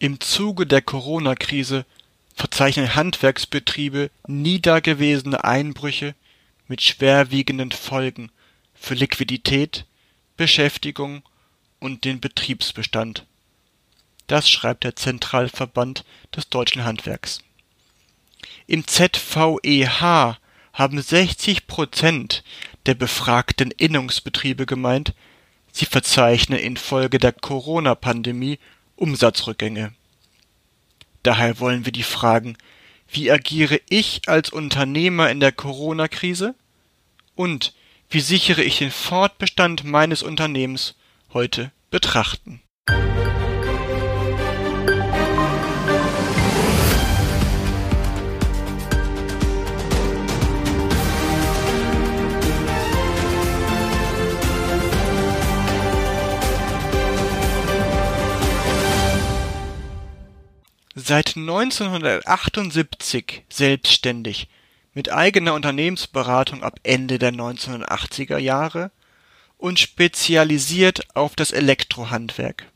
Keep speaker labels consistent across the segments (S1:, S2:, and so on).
S1: Im Zuge der Corona-Krise verzeichnen Handwerksbetriebe nie dagewesene Einbrüche mit schwerwiegenden Folgen für Liquidität, Beschäftigung und den Betriebsbestand. Das schreibt der Zentralverband des deutschen Handwerks. Im ZVEH haben 60 Prozent der befragten Innungsbetriebe gemeint, sie verzeichnen infolge der Corona-Pandemie Umsatzrückgänge. Daher wollen wir die fragen, wie agiere ich als Unternehmer in der Corona-Krise? Und wie sichere ich den Fortbestand meines Unternehmens heute betrachten? Seit 1978 selbstständig, mit eigener Unternehmensberatung ab Ende der 1980er Jahre und spezialisiert auf das Elektrohandwerk.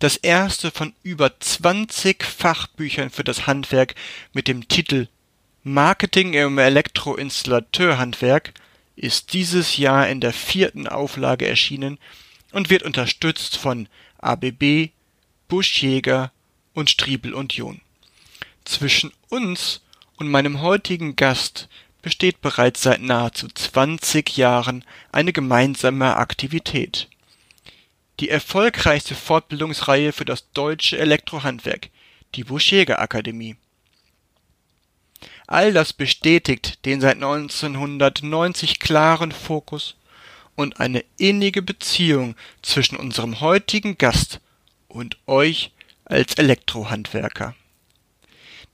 S1: Das erste von über 20 Fachbüchern für das Handwerk mit dem Titel Marketing im Elektroinstallateurhandwerk ist dieses Jahr in der vierten Auflage erschienen und wird unterstützt von ABB, Buschjäger und Striebel und John. Zwischen uns und meinem heutigen Gast besteht bereits seit nahezu 20 Jahren eine gemeinsame Aktivität. Die erfolgreichste Fortbildungsreihe für das deutsche Elektrohandwerk, die Buschjäger Akademie. All das bestätigt den seit 1990 klaren Fokus und eine innige Beziehung zwischen unserem heutigen Gast und euch als Elektrohandwerker.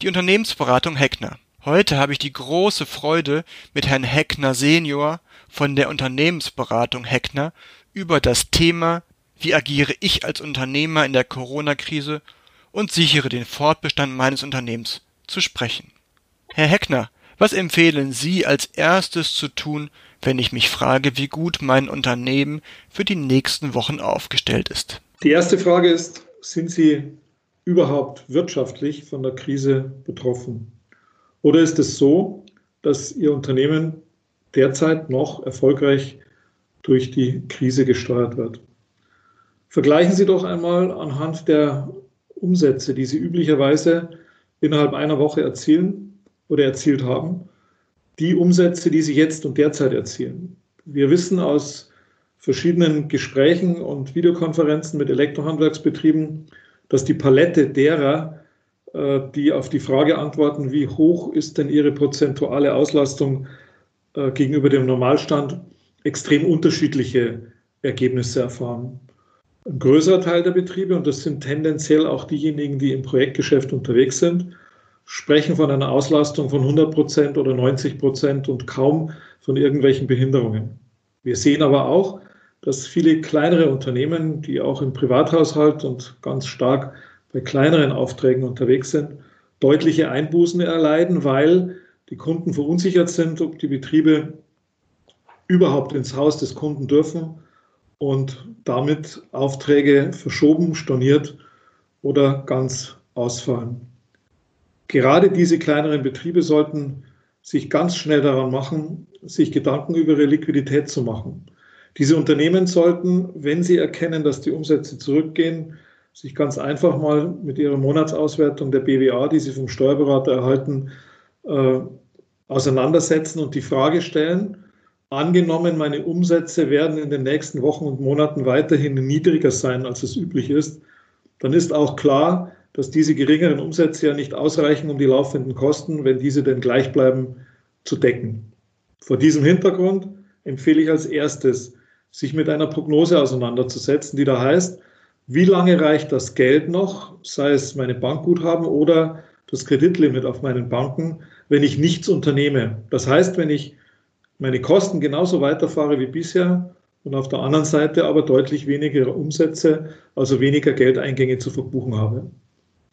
S1: Die Unternehmensberatung Heckner. Heute habe ich die große Freude, mit Herrn Heckner Senior von der Unternehmensberatung Heckner über das Thema Wie agiere ich als Unternehmer in der Corona-Krise und sichere den Fortbestand meines Unternehmens zu sprechen. Herr Heckner, was empfehlen Sie als erstes zu tun, wenn ich mich frage, wie gut mein Unternehmen für die nächsten Wochen aufgestellt ist?
S2: Die erste Frage ist, sind Sie überhaupt wirtschaftlich von der Krise betroffen? Oder ist es so, dass Ihr Unternehmen derzeit noch erfolgreich durch die Krise gesteuert wird? Vergleichen Sie doch einmal anhand der Umsätze, die Sie üblicherweise innerhalb einer Woche erzielen oder erzielt haben, die Umsätze, die Sie jetzt und derzeit erzielen. Wir wissen aus verschiedenen Gesprächen und Videokonferenzen mit Elektrohandwerksbetrieben, dass die Palette derer, äh, die auf die Frage antworten, wie hoch ist denn ihre prozentuale Auslastung äh, gegenüber dem Normalstand, extrem unterschiedliche Ergebnisse erfahren. Ein größerer Teil der Betriebe, und das sind tendenziell auch diejenigen, die im Projektgeschäft unterwegs sind, sprechen von einer Auslastung von 100 Prozent oder 90 Prozent und kaum von irgendwelchen Behinderungen. Wir sehen aber auch, dass viele kleinere Unternehmen, die auch im Privathaushalt und ganz stark bei kleineren Aufträgen unterwegs sind, deutliche Einbußen erleiden, weil die Kunden verunsichert sind, ob die Betriebe überhaupt ins Haus des Kunden dürfen und damit Aufträge verschoben, storniert oder ganz ausfallen. Gerade diese kleineren Betriebe sollten sich ganz schnell daran machen, sich Gedanken über ihre Liquidität zu machen. Diese Unternehmen sollten, wenn sie erkennen, dass die Umsätze zurückgehen, sich ganz einfach mal mit ihrer Monatsauswertung der BWA, die sie vom Steuerberater erhalten, äh, auseinandersetzen und die Frage stellen, angenommen, meine Umsätze werden in den nächsten Wochen und Monaten weiterhin niedriger sein, als es üblich ist, dann ist auch klar, dass diese geringeren Umsätze ja nicht ausreichen, um die laufenden Kosten, wenn diese denn gleich bleiben, zu decken. Vor diesem Hintergrund empfehle ich als erstes, sich mit einer Prognose auseinanderzusetzen, die da heißt, wie lange reicht das Geld noch, sei es meine Bankguthaben oder das Kreditlimit auf meinen Banken, wenn ich nichts unternehme. Das heißt, wenn ich meine Kosten genauso weiterfahre wie bisher und auf der anderen Seite aber deutlich weniger Umsätze, also weniger Geldeingänge zu verbuchen habe.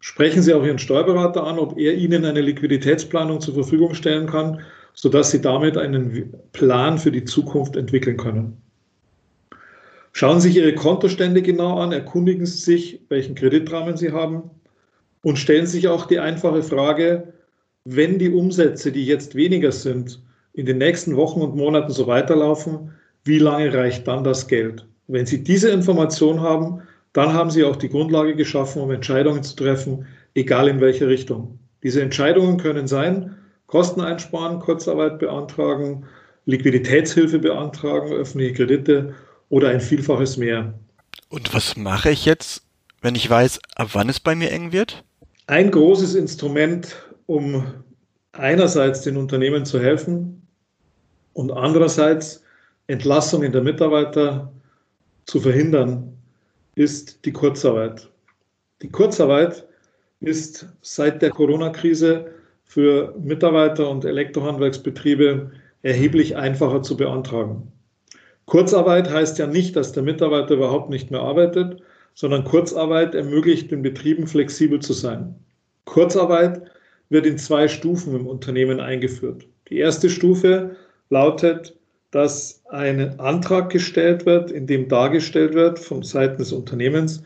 S2: Sprechen Sie auch Ihren Steuerberater an, ob er Ihnen eine Liquiditätsplanung zur Verfügung stellen kann, sodass Sie damit einen Plan für die Zukunft entwickeln können. Schauen Sie sich Ihre Kontostände genau an, erkundigen Sie sich, welchen Kreditrahmen Sie haben und stellen sich auch die einfache Frage, wenn die Umsätze, die jetzt weniger sind, in den nächsten Wochen und Monaten so weiterlaufen, wie lange reicht dann das Geld? Wenn Sie diese Information haben, dann haben Sie auch die Grundlage geschaffen, um Entscheidungen zu treffen, egal in welche Richtung. Diese Entscheidungen können sein, Kosten einsparen, Kurzarbeit beantragen, Liquiditätshilfe beantragen, öffentliche Kredite oder ein Vielfaches mehr.
S1: Und was mache ich jetzt, wenn ich weiß, ab wann es bei mir eng wird?
S2: Ein großes Instrument, um einerseits den Unternehmen zu helfen und andererseits Entlassungen der Mitarbeiter zu verhindern, ist die Kurzarbeit. Die Kurzarbeit ist seit der Corona-Krise für Mitarbeiter und Elektrohandwerksbetriebe erheblich einfacher zu beantragen. Kurzarbeit heißt ja nicht, dass der Mitarbeiter überhaupt nicht mehr arbeitet, sondern Kurzarbeit ermöglicht den Betrieben flexibel zu sein. Kurzarbeit wird in zwei Stufen im Unternehmen eingeführt. Die erste Stufe lautet, dass ein Antrag gestellt wird, in dem dargestellt wird von Seiten des Unternehmens,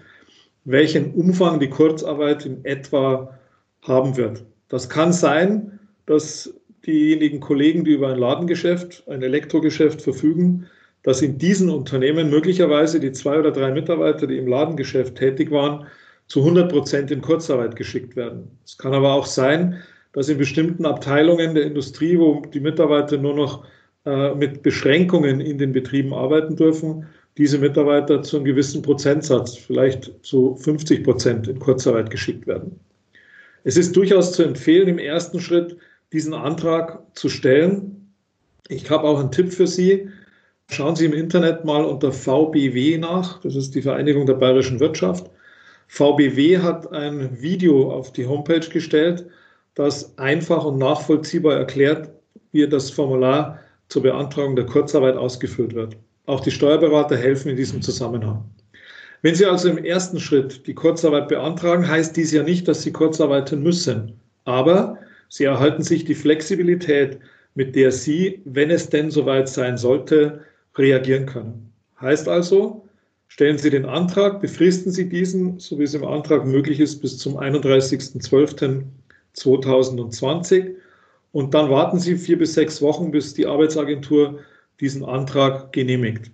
S2: welchen Umfang die Kurzarbeit in etwa haben wird. Das kann sein, dass diejenigen Kollegen, die über ein Ladengeschäft, ein Elektrogeschäft verfügen, dass in diesen Unternehmen möglicherweise die zwei oder drei Mitarbeiter, die im Ladengeschäft tätig waren, zu 100 Prozent in Kurzarbeit geschickt werden. Es kann aber auch sein, dass in bestimmten Abteilungen der Industrie, wo die Mitarbeiter nur noch äh, mit Beschränkungen in den Betrieben arbeiten dürfen, diese Mitarbeiter zu einem gewissen Prozentsatz, vielleicht zu 50 Prozent in Kurzarbeit geschickt werden. Es ist durchaus zu empfehlen, im ersten Schritt diesen Antrag zu stellen. Ich habe auch einen Tipp für Sie. Schauen Sie im Internet mal unter VBW nach. Das ist die Vereinigung der bayerischen Wirtschaft. VBW hat ein Video auf die Homepage gestellt, das einfach und nachvollziehbar erklärt, wie das Formular zur Beantragung der Kurzarbeit ausgefüllt wird. Auch die Steuerberater helfen in diesem Zusammenhang. Wenn Sie also im ersten Schritt die Kurzarbeit beantragen, heißt dies ja nicht, dass Sie kurzarbeiten müssen. Aber Sie erhalten sich die Flexibilität, mit der Sie, wenn es denn soweit sein sollte, reagieren können. Heißt also, stellen Sie den Antrag, befristen Sie diesen, so wie es im Antrag möglich ist, bis zum 31.12.2020 und dann warten Sie vier bis sechs Wochen, bis die Arbeitsagentur diesen Antrag genehmigt.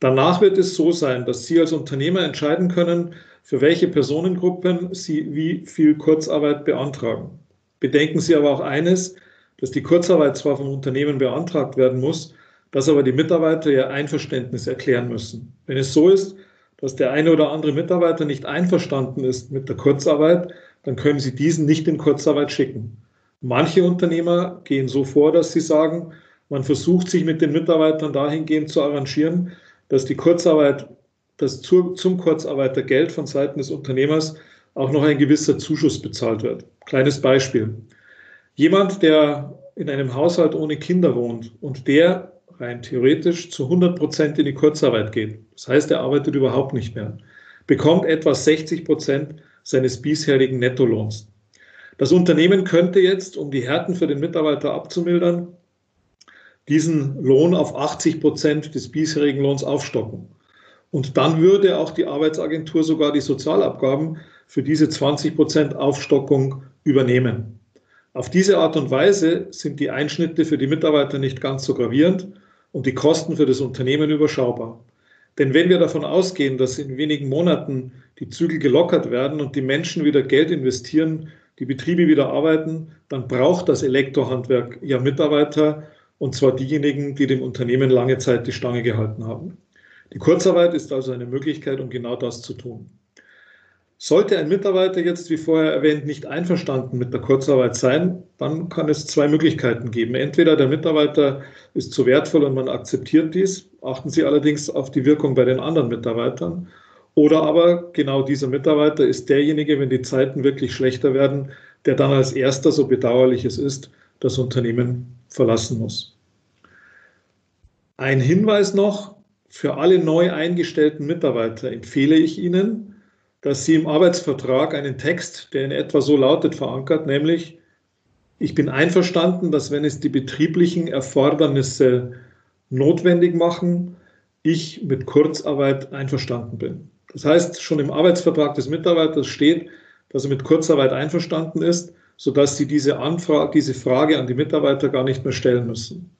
S2: Danach wird es so sein, dass Sie als Unternehmer entscheiden können, für welche Personengruppen Sie wie viel Kurzarbeit beantragen. Bedenken Sie aber auch eines, dass die Kurzarbeit zwar vom Unternehmen beantragt werden muss, dass aber die Mitarbeiter ihr Einverständnis erklären müssen. Wenn es so ist, dass der eine oder andere Mitarbeiter nicht einverstanden ist mit der Kurzarbeit, dann können Sie diesen nicht in Kurzarbeit schicken. Manche Unternehmer gehen so vor, dass sie sagen, man versucht sich mit den Mitarbeitern dahingehend zu arrangieren, dass die Kurzarbeit, dass zum Kurzarbeitergeld von Seiten des Unternehmers auch noch ein gewisser Zuschuss bezahlt wird. Kleines Beispiel. Jemand, der in einem Haushalt ohne Kinder wohnt und der rein theoretisch zu 100 Prozent in die Kurzarbeit geht, das heißt, er arbeitet überhaupt nicht mehr, bekommt etwa 60 Prozent seines bisherigen Nettolohns. Das Unternehmen könnte jetzt, um die Härten für den Mitarbeiter abzumildern, diesen Lohn auf 80 Prozent des bisherigen Lohns aufstocken. Und dann würde auch die Arbeitsagentur sogar die Sozialabgaben für diese 20 Prozent Aufstockung übernehmen. Auf diese Art und Weise sind die Einschnitte für die Mitarbeiter nicht ganz so gravierend und die Kosten für das Unternehmen überschaubar. Denn wenn wir davon ausgehen, dass in wenigen Monaten die Zügel gelockert werden und die Menschen wieder Geld investieren, die Betriebe wieder arbeiten, dann braucht das Elektrohandwerk ja Mitarbeiter, und zwar diejenigen, die dem Unternehmen lange Zeit die Stange gehalten haben. Die Kurzarbeit ist also eine Möglichkeit, um genau das zu tun. Sollte ein Mitarbeiter jetzt, wie vorher erwähnt, nicht einverstanden mit der Kurzarbeit sein, dann kann es zwei Möglichkeiten geben. Entweder der Mitarbeiter ist zu wertvoll und man akzeptiert dies, achten Sie allerdings auf die Wirkung bei den anderen Mitarbeitern. Oder aber genau dieser Mitarbeiter ist derjenige, wenn die Zeiten wirklich schlechter werden, der dann als erster, so bedauerlich es ist, das Unternehmen verlassen muss. Ein Hinweis noch, für alle neu eingestellten Mitarbeiter empfehle ich Ihnen, dass Sie im Arbeitsvertrag einen Text, der in etwa so lautet, verankert, nämlich, ich bin einverstanden, dass wenn es die betrieblichen Erfordernisse notwendig machen, ich mit Kurzarbeit einverstanden bin. Das heißt, schon im Arbeitsvertrag des Mitarbeiters steht, dass er mit Kurzarbeit einverstanden ist, sodass Sie diese, Anfrage, diese Frage an die Mitarbeiter gar nicht mehr stellen müssen.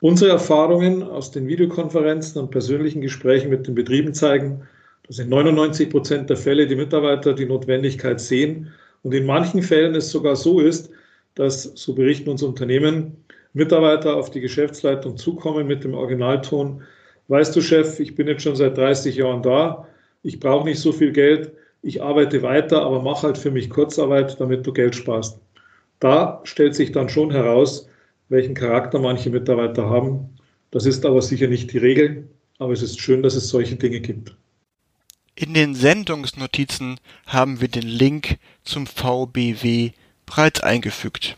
S2: Unsere Erfahrungen aus den Videokonferenzen und persönlichen Gesprächen mit den Betrieben zeigen, dass in 99 Prozent der Fälle die Mitarbeiter die Notwendigkeit sehen und in manchen Fällen es sogar so ist, dass, so berichten uns Unternehmen, Mitarbeiter auf die Geschäftsleitung zukommen mit dem Originalton, weißt du Chef, ich bin jetzt schon seit 30 Jahren da, ich brauche nicht so viel Geld, ich arbeite weiter, aber mach halt für mich Kurzarbeit, damit du Geld sparst. Da stellt sich dann schon heraus, welchen Charakter manche Mitarbeiter haben. Das ist aber sicher nicht die Regel, aber es ist schön, dass es solche Dinge gibt.
S1: In den Sendungsnotizen haben wir den Link zum VBW bereits eingefügt.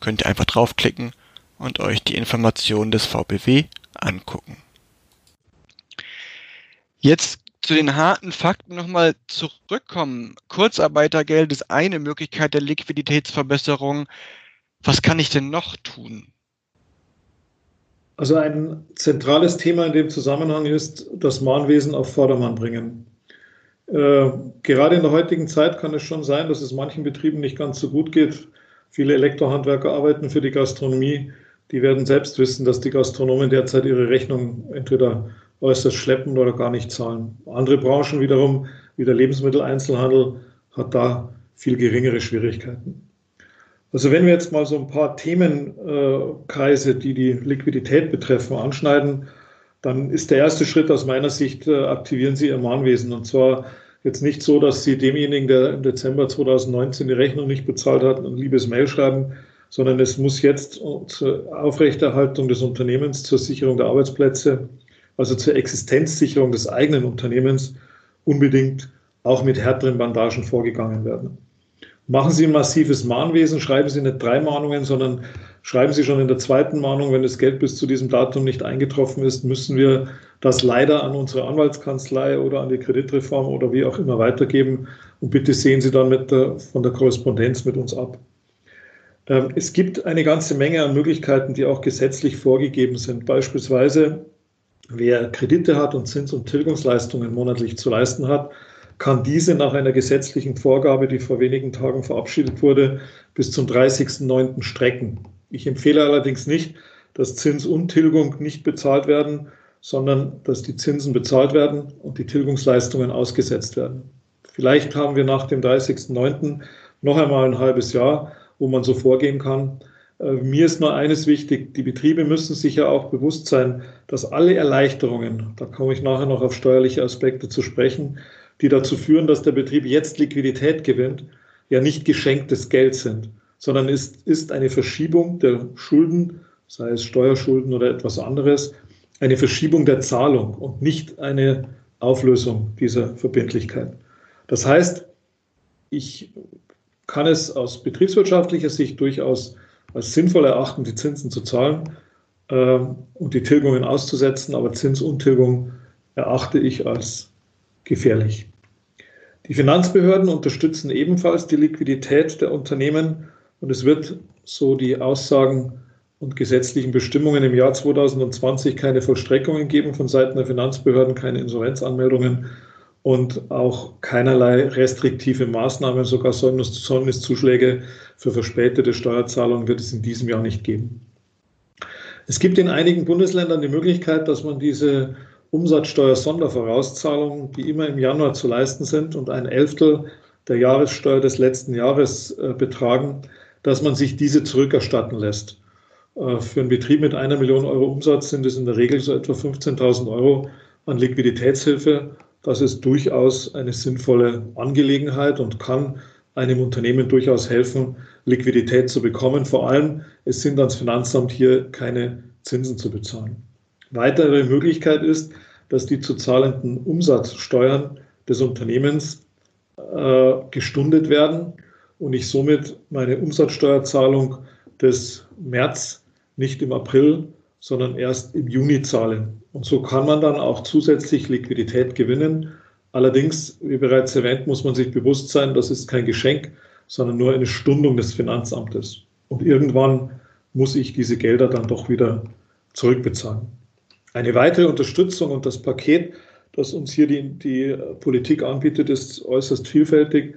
S1: Könnt ihr einfach draufklicken und euch die Informationen des VBW angucken. Jetzt zu den harten Fakten nochmal zurückkommen. Kurzarbeitergeld ist eine Möglichkeit der Liquiditätsverbesserung. Was kann ich denn noch tun?
S2: Also ein zentrales Thema in dem Zusammenhang ist das Mahnwesen auf Vordermann bringen. Äh, gerade in der heutigen Zeit kann es schon sein, dass es manchen Betrieben nicht ganz so gut geht. Viele Elektrohandwerker arbeiten für die Gastronomie. Die werden selbst wissen, dass die Gastronomen derzeit ihre Rechnung entweder äußerst schleppend oder gar nicht zahlen. Andere Branchen wiederum, wie der Lebensmitteleinzelhandel, hat da viel geringere Schwierigkeiten. Also wenn wir jetzt mal so ein paar Themenkreise, die die Liquidität betreffen, anschneiden, dann ist der erste Schritt aus meiner Sicht, äh, aktivieren Sie Ihr Mahnwesen. Und zwar jetzt nicht so, dass Sie demjenigen, der im Dezember 2019 die Rechnung nicht bezahlt hat, ein liebes Mail schreiben, sondern es muss jetzt zur Aufrechterhaltung des Unternehmens, zur Sicherung der Arbeitsplätze, also zur Existenzsicherung des eigenen Unternehmens unbedingt auch mit härteren Bandagen vorgegangen werden. Machen Sie ein massives Mahnwesen, schreiben Sie nicht drei Mahnungen, sondern schreiben Sie schon in der zweiten Mahnung, wenn das Geld bis zu diesem Datum nicht eingetroffen ist, müssen wir das leider an unsere Anwaltskanzlei oder an die Kreditreform oder wie auch immer weitergeben. Und bitte sehen Sie dann mit der, von der Korrespondenz mit uns ab. Ähm, es gibt eine ganze Menge an Möglichkeiten, die auch gesetzlich vorgegeben sind. Beispielsweise, wer Kredite hat und Zins- und Tilgungsleistungen monatlich zu leisten hat, kann diese nach einer gesetzlichen Vorgabe, die vor wenigen Tagen verabschiedet wurde, bis zum 30.09. strecken. Ich empfehle allerdings nicht, dass Zins und Tilgung nicht bezahlt werden, sondern dass die Zinsen bezahlt werden und die Tilgungsleistungen ausgesetzt werden. Vielleicht haben wir nach dem 30.09. noch einmal ein halbes Jahr, wo man so vorgehen kann. Äh, mir ist nur eines wichtig, die Betriebe müssen sich ja auch bewusst sein, dass alle Erleichterungen, da komme ich nachher noch auf steuerliche Aspekte zu sprechen, die dazu führen, dass der Betrieb jetzt Liquidität gewinnt, ja nicht geschenktes Geld sind, sondern ist, ist eine Verschiebung der Schulden, sei es Steuerschulden oder etwas anderes, eine Verschiebung der Zahlung und nicht eine Auflösung dieser Verbindlichkeit. Das heißt, ich kann es aus betriebswirtschaftlicher Sicht durchaus als sinnvoll erachten, die Zinsen zu zahlen äh, und die Tilgungen auszusetzen, aber Zins und Tilgung erachte ich als gefährlich. Die Finanzbehörden unterstützen ebenfalls die Liquidität der Unternehmen und es wird, so die Aussagen und gesetzlichen Bestimmungen im Jahr 2020 keine Vollstreckungen geben von Seiten der Finanzbehörden, keine Insolvenzanmeldungen und auch keinerlei restriktive Maßnahmen, sogar Säumniszuschläge für verspätete Steuerzahlungen wird es in diesem Jahr nicht geben. Es gibt in einigen Bundesländern die Möglichkeit, dass man diese Umsatzsteuer-Sondervorauszahlungen, die immer im Januar zu leisten sind und ein Elftel der Jahressteuer des letzten Jahres äh, betragen, dass man sich diese zurückerstatten lässt. Äh, für einen Betrieb mit einer Million Euro Umsatz sind es in der Regel so etwa 15.000 Euro an Liquiditätshilfe. Das ist durchaus eine sinnvolle Angelegenheit und kann einem Unternehmen durchaus helfen, Liquidität zu bekommen. Vor allem, es sind ans Finanzamt hier keine Zinsen zu bezahlen. Weitere Möglichkeit ist, dass die zu zahlenden Umsatzsteuern des Unternehmens äh, gestundet werden und ich somit meine Umsatzsteuerzahlung des März nicht im April, sondern erst im Juni zahle. Und so kann man dann auch zusätzlich Liquidität gewinnen. Allerdings, wie bereits erwähnt, muss man sich bewusst sein, das ist kein Geschenk, sondern nur eine Stundung des Finanzamtes. Und irgendwann muss ich diese Gelder dann doch wieder zurückbezahlen. Eine weitere Unterstützung und das Paket, das uns hier die, die Politik anbietet, ist äußerst vielfältig.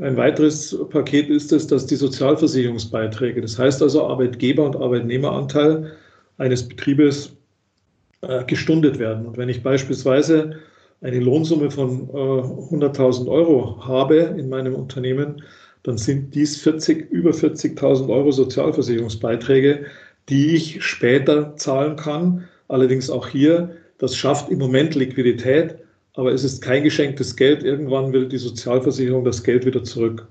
S2: Ein weiteres Paket ist es, dass die Sozialversicherungsbeiträge, das heißt also Arbeitgeber- und Arbeitnehmeranteil eines Betriebes äh, gestundet werden. Und wenn ich beispielsweise eine Lohnsumme von äh, 100.000 Euro habe in meinem Unternehmen, dann sind dies 40, über 40.000 Euro Sozialversicherungsbeiträge, die ich später zahlen kann. Allerdings auch hier, das schafft im Moment Liquidität, aber es ist kein geschenktes Geld. Irgendwann will die Sozialversicherung das Geld wieder zurück.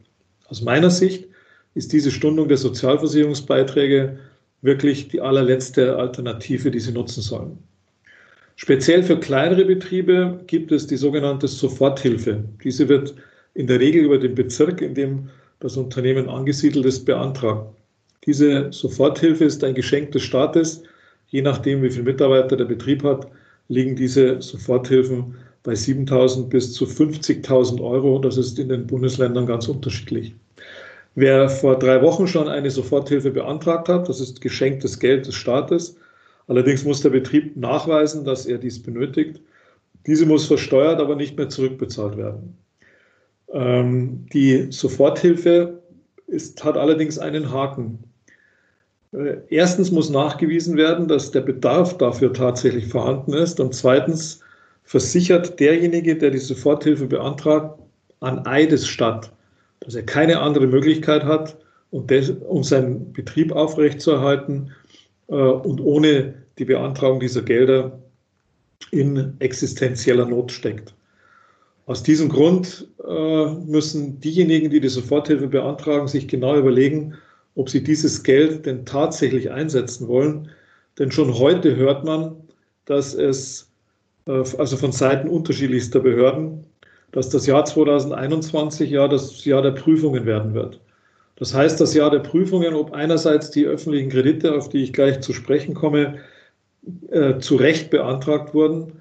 S2: Aus meiner Sicht ist diese Stundung der Sozialversicherungsbeiträge wirklich die allerletzte Alternative, die Sie nutzen sollen. Speziell für kleinere Betriebe gibt es die sogenannte Soforthilfe. Diese wird in der Regel über den Bezirk, in dem das Unternehmen angesiedelt ist, beantragt. Diese Soforthilfe ist ein Geschenk des Staates. Je nachdem, wie viele Mitarbeiter der Betrieb hat, liegen diese Soforthilfen bei 7.000 bis zu 50.000 Euro. Das ist in den Bundesländern ganz unterschiedlich. Wer vor drei Wochen schon eine Soforthilfe beantragt hat, das ist geschenktes Geld des Staates. Allerdings muss der Betrieb nachweisen, dass er dies benötigt. Diese muss versteuert, aber nicht mehr zurückbezahlt werden. Ähm, die Soforthilfe ist, hat allerdings einen Haken. Äh, erstens muss nachgewiesen werden, dass der Bedarf dafür tatsächlich vorhanden ist. Und zweitens versichert derjenige, der die Soforthilfe beantragt, an Eides statt, dass er keine andere Möglichkeit hat, um seinen Betrieb aufrechtzuerhalten äh, und ohne die Beantragung dieser Gelder in existenzieller Not steckt. Aus diesem Grund äh, müssen diejenigen, die die Soforthilfe beantragen, sich genau überlegen, ob sie dieses Geld denn tatsächlich einsetzen wollen. Denn schon heute hört man, dass es, also von Seiten unterschiedlichster Behörden, dass das Jahr 2021 ja das Jahr der Prüfungen werden wird. Das heißt, das Jahr der Prüfungen, ob einerseits die öffentlichen Kredite, auf die ich gleich zu sprechen komme, äh, zu Recht beantragt wurden,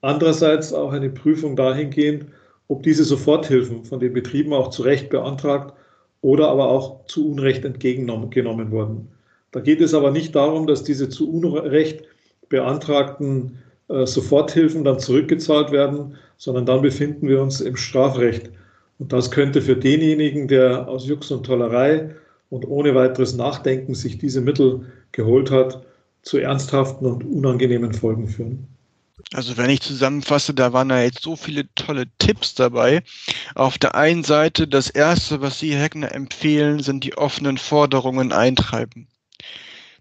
S2: andererseits auch eine Prüfung dahingehend, ob diese Soforthilfen von den Betrieben auch zu Recht beantragt oder aber auch zu Unrecht entgegengenommen wurden. Da geht es aber nicht darum, dass diese zu Unrecht beantragten äh, Soforthilfen dann zurückgezahlt werden, sondern dann befinden wir uns im Strafrecht. Und das könnte für denjenigen, der aus Jux und Tollerei und ohne weiteres Nachdenken sich diese Mittel geholt hat, zu ernsthaften und unangenehmen Folgen führen.
S1: Also wenn ich zusammenfasse, da waren da jetzt so viele tolle Tipps dabei. Auf der einen Seite, das erste, was Sie, Herr Heckner, empfehlen, sind die offenen Forderungen eintreiben.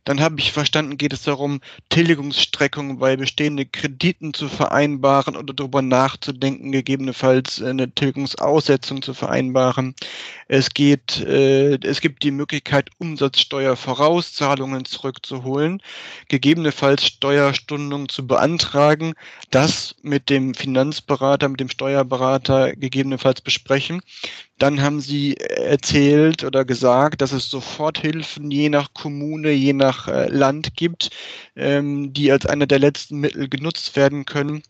S1: Dann habe ich verstanden, geht es darum, Tilgungsstreckungen bei bestehenden Krediten zu vereinbaren oder darüber nachzudenken, gegebenenfalls eine Tilgungsaussetzung zu vereinbaren. Es geht, äh, es gibt die Möglichkeit, Umsatzsteuervorauszahlungen zurückzuholen, gegebenenfalls Steuerstundungen zu beantragen, das mit dem Finanzberater, mit dem Steuerberater gegebenenfalls besprechen. Dann haben sie erzählt oder gesagt, dass es Soforthilfen je nach Kommune, je nach äh, Land gibt, ähm, die als einer der letzten Mittel genutzt werden können.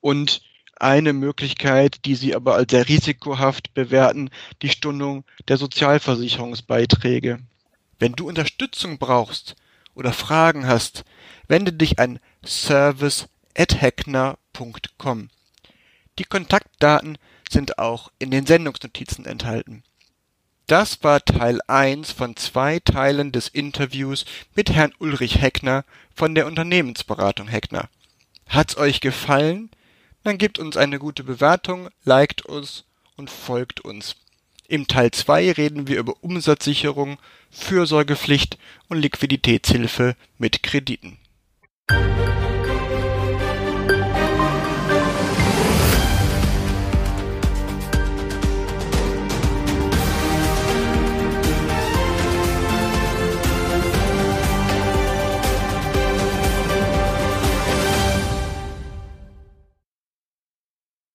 S1: Und eine Möglichkeit, die sie aber als sehr risikohaft bewerten, die Stundung der Sozialversicherungsbeiträge. Wenn du Unterstützung brauchst oder Fragen hast, wende dich an service@heckner.com. Die Kontaktdaten sind auch in den Sendungsnotizen enthalten. Das war Teil 1 von zwei Teilen des Interviews mit Herrn Ulrich Heckner von der Unternehmensberatung Heckner. Hat's euch gefallen? Dann gebt uns eine gute Bewertung, liked uns und folgt uns. Im Teil 2 reden wir über Umsatzsicherung, Fürsorgepflicht und Liquiditätshilfe mit Krediten.